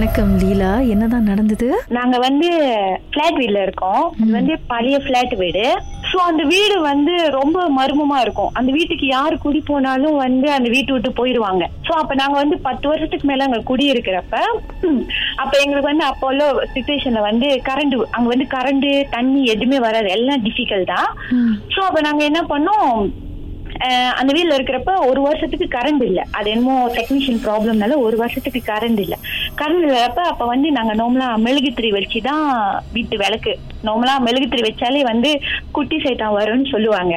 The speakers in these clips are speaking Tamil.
வணக்கம் லீலா. என்னதான் நடந்தது? நாங்க வந்து பிளாட் வீட்ல இருக்கோம். இது வந்து பழைய பிளாட் வீடு. சோ அந்த வீடு வந்து ரொம்ப மர்மமா இருக்கும். அந்த வீட்டுக்கு யாரு குடி போனாலும் வந்து அந்த வீட்டு விட்டு போயிருவாங்க சோ அப்ப நாங்க வந்து பத்து வருஷத்துக்கு மேல அங்க குடி இருக்கிறப்ப அப்ப எங்களுக்கு வந்து அப்போ உள்ள சுச்சுவேஷன்ல வந்து கரண்ட் அங்க வந்து கரண்ட் தண்ணி எதுவுமே வராது. எல்லாம் டிஃபிகல்ட் தான். சோ அப்ப நாங்க என்ன பண்ணோம்? அந்த வீட்ல இருக்கிறப்ப ஒரு வருஷத்துக்கு கரண்ட் இல்ல. அது என்னமோ டெக்னீஷியன் ப்ராப்ளம்னால ஒரு வருஷத்துக்கு கரண்ட் இல்ல. கரண்ட் இல்லாதப்ப அப்ப வந்து நாங்க நார்மலா மெழுகுத்திரி வச்சுதான் வீட்டு விளக்கு. நார்மலா மெழுகுத்திரி வச்சாலே வந்து குட்டி சைட்டான் வரும்னு சொல்லுவாங்க.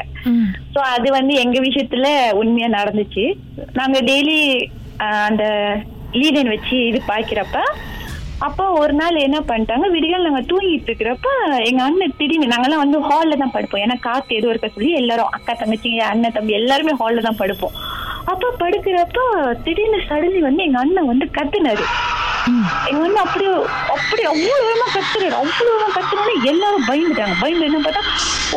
சோ அது வந்து எங்க விஷயத்துல உண்மையா நடந்துச்சு. நாங்க டெய்லி அந்த லீடன் வச்சு இது பாய்க்கிறப்ப அப்போ ஒரு நாள் என்ன பண்ணிட்டாங்க? விடிகால் நாங்க தூங்கிட்டு இருக்கிறப்ப எங்க அண்ணன் திடீர்னு நாங்கெல்லாம் வந்து ஹால்ல தான் படுப்போம். ஏன்னா காத்து எதுவும் இருக்க சொல்லி எல்லாரும் அக்கா தங்கச்சிங்க அண்ணன் தம்பி எல்லாருமே ஹால்ல தான் படுப்போம். அப்ப படுக்கிறப்ப திடீர்னு சடன்லி வந்து எங்க அண்ணன் வந்து கத்துனாரு. எங்க அண்ணன் அப்படியே அப்படி அவ்வளவு வேகமா கத்துறாரு. அவ்வளவு வேகமா கத்துனோட எல்லாரும் பயந்துட்டாங்க. பயந்து என்ன பார்த்தா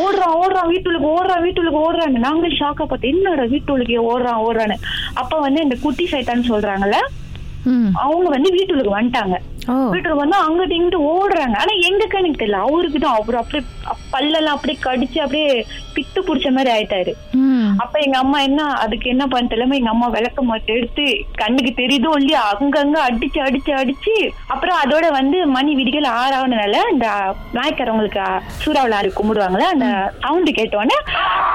ஓடுறான் ஓடுறான் வீட்டுக்கு ஓடுறான் வீட்டுக்கு ஓடுறான்னு. நாங்க ஷாக்கா பார்த்தோம். என்னடா வீட்டுக்கு ஓடுறான் ஓடுறான்னு. அப்ப வந்து இந்த குட்டி சைட்டான்னு சொல்றாங்கல்ல. அவங்க வந்து வீட்டுக்கு வந்துட்டாங்க. வீட்டுக்கு வந்து அங்கிட்டு இங்கிட்டு ஓடுறாங்க. ஆனா எங்க கணக்கு தெரியல. அவருக்கு தான் அவரு அப்படியே அப்~ பல்லெல்லாம் அப்படியே கடிச்சு அப்படியே பித்து புடிச்ச மாதிரி ஆயிட்டாரு. அப்ப எங்க அம்மா என்ன அதுக்கு என்ன பண்ண தெரியாம எங்க அம்மா விளக்க மாட்டு எடுத்து கண்ணுக்கு தெரியுதோ இல்லையா அங்கங்க அடிச்சு அடிச்சு அடிச்சு அப்புறம் அதோட வந்து மணி விடிகள் ஆறாவதுனால இந்த நாய்க்காரவங்களுக்கு சூறாவளி ஆறு கும்பிடுவாங்கல்ல அந்த சவுண்டு கேட்டோன்னே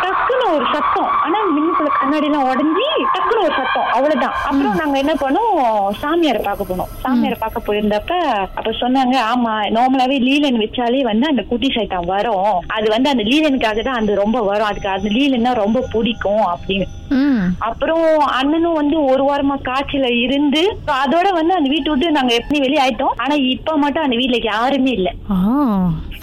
டக்குன்னு ஒரு சத்தம். ஆனா மின்னுக்குள்ள கண்ணாடி எல்லாம் உடஞ்சி டக்குன்னு ஒரு சத்தம். அவ்வளவுதான். அப்புறம் நாங்க என்ன பண்ணோம்? சாமியாரை பார்க்க போனோம். சாமியாரை பார்க்க போயிருந்தப்ப அப்ப சொன்னாங்க ஆமா நார்மலாவே லீலன் வச்சாலே வந்து அந்த குட்டி சைட்டான் வரும். அது வந்து அந்த லீலனுக்காக தான் அது ரொம்ப வரும். அதுக்கு அந்த லீலன்னா ரொம்ப பிடிக்கும் அப்படின்னு. அப்புறம் அண்ணனும் வந்து ஒரு வாரமா காய்ச்சல இருந்து அதோட வந்து அந்த வீட்டு விட்டு நாங்க எப்படி வெளியே ஆயிட்டோம். ஆனா இப்ப மட்டும் அந்த வீட்டுல யாருமே இல்ல.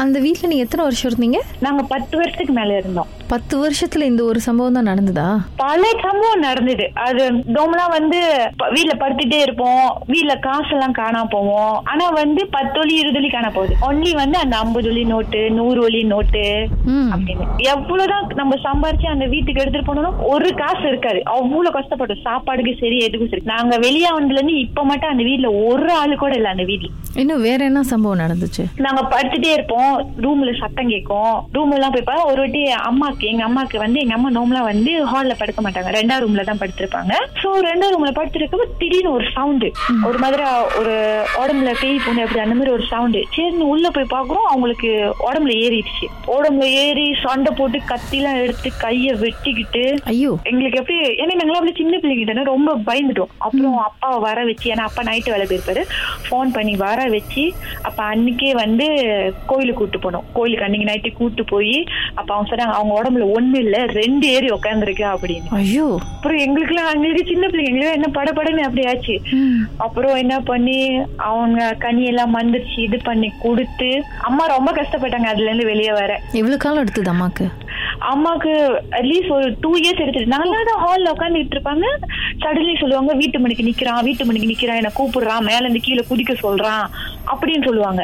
அந்த வீட்ல நீங்க எத்தனை வருஷம் இருந்தீங்க? நாங்க பத்து வருஷத்துக்கு மேல இருந்தோம். பத்து வருஷத்துல இந்த ஒரு சம்பவம் தான் நடந்ததா? பல சம்பவம் நடந்தது. அது டோம்லா வந்து வீட்ல படுத்துட்டே இருப்போம். வீட்ல காசெல்லாம் காணாம போவோம். ஆனா வந்து பத்து ஒலி இருபது ஒலி காண போகுது. ஒன்லி வந்து அந்த ஐம்பது ஒலி நோட்டு நூறு ஒலி நோட்டு. அப்படின்னு. எவ்வளவுதான் நம்ம சம்பாரிச்சு அந்த வீட்டுக்கு எடுத்துட்டு போனாலும் ஒரு காசு இருக்காது. அவ்வளவு கஷ்டப்பட்டோம். சாப்பாடுக்கு சரி எதுக்கும் சரி. நாங்க வெளியே வந்ததுல இருந்து இப்ப மட்டும் அந்த வீட்ல ஒரு ஆளு கூட இல்ல அந்த வீட்ல. இன்னும் வேற என்ன சம்பவம் நடந்துச்சு? நாங்க படுத்துட்டே இருப்போம். ரூம்ல சத்தம் கேட்கும். ரூம்ல எல்லாம் போய் ஒரு வாட்டி அம்மாக்கு எங்க அம்மாக்கு வந்து எங்க அம்மா நோம்லாம் வந்து ஹால்ல படுக்க மாட்டாங்க. ரெண்டாவது ரூம்ல தான் படுத்திருப்பாங்க. சோ ரெண்டாவது ரூம்ல படுத்திருக்கப்ப திடீர்னு ஒரு சவுண்டு ஒரு மாதிரி ஒரு உடம்புல பேய் பூனை அப்படி அந்த மாதிரி ஒரு சவுண்டு சரின்னு உள்ள போய் பாக்குறோம் அவங்களுக்கு உடம்புல ஏறிடுச்சு. உடம்புல ஏறி சண்டை போட்டு கத்திலாம் எடுத்து கைய வெட்டிக்கிட்டு ஐயோ. எங்களுக்கு எப்படி ஏன்னா நாங்களாம் அப்படி சின்ன பிள்ளைங்க தானே ரொம்ப பயந்துட்டோம். அப்புறம் அப்பாவை வர வச்சு ஏன்னா அப்பா நைட்டு வேலை போயிருப்பாரு. ஃபோன் பண்ணி வர வச்சு அப்ப அன்னைக்கே வந்து கோயிலுக்கு கூட்டு போனோம். கோயிலுக்கு அன்னைக்கு நைட்டு கூட்டு போய் அப்ப அவங்க சொன்னாங்க அவங்க உடம்புல ஒண்ணு இல்ல ரெண்டு ஏறி உட்காந்துருக்கு அப்படின்னு. ஐயோ. அப்புறம் எங்களுக்குலாம் அன்னைக்கு சின்ன பிள்ளைங்க எங்களுக்கு என்ன படபடன்னு அப்படி ஆச்சு. ம். அப்புறம் என்ன பண்ணி அவங்க கனி எல்லாம் மந்திரிச்சு இது பண்ணி கொடுத்து அம்மா ரொம்ப கஷ்டப்பட்டாங்க அதுல இருந்து வெளியே வர. எவ்வளவு காலம் எடுத்தது அம்மாக்கு? அம்மாக்கு அட்லீஸ்ட் ஒரு டூ இயர்ஸ் எடுத்துட்டு நல்லா தான் ஹால்ல உட்காந்துட்டு இருப்பாங்க. சடன்லி சொல்லுவாங்க வீட்டு மணிக்கு நிக்கிறான் வீட்டு மணிக்கு நிக்கிறான் என்ன கூப்பிடுறான் மேல இருந்து கீழே குதிக்க சொல்றான் அப்படின்னு சொல்லுவாங்க.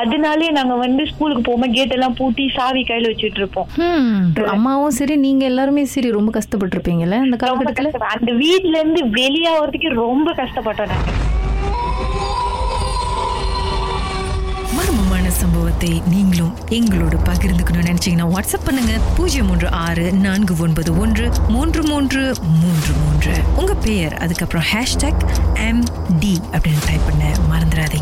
அதனாலே நாங்க வந்து ஸ்கூலுக்கு போகும்போது கேட் எல்லாம் பூட்டி சாவி கையில வச்சுட்டு இருப்போம். அம்மாவும் சரி நீங்க எல்லாருமே சரி ரொம்ப கஷ்டப்பட்டிருப்பீங்கல்ல அந்த ரொம்ப காலகட்டத்துல? அந்த வீட்ல இருந்து வெளியாகிறதுக்கு ரொம்ப கஷ்டப்பட்டோம் நாங்க. சம்பவத்தை நீங்களும் எங்களோடு பகிர்ந்துக்கணும்னு நினைச்சீங்கன்னா வாட்ஸ்அப் பண்ணுங்க. பூஜ்ஜியம் மூன்று ஆறு நான்கு ஒன்பது ஒன்று மூன்று மூன்று மூன்று மூன்று. உங்க பெயர் அதுக்கப்புறம் ஹேஷ்டாக் எம் டி அப்படின்னு டைப் பண்ண மறந்துடாதீங்க.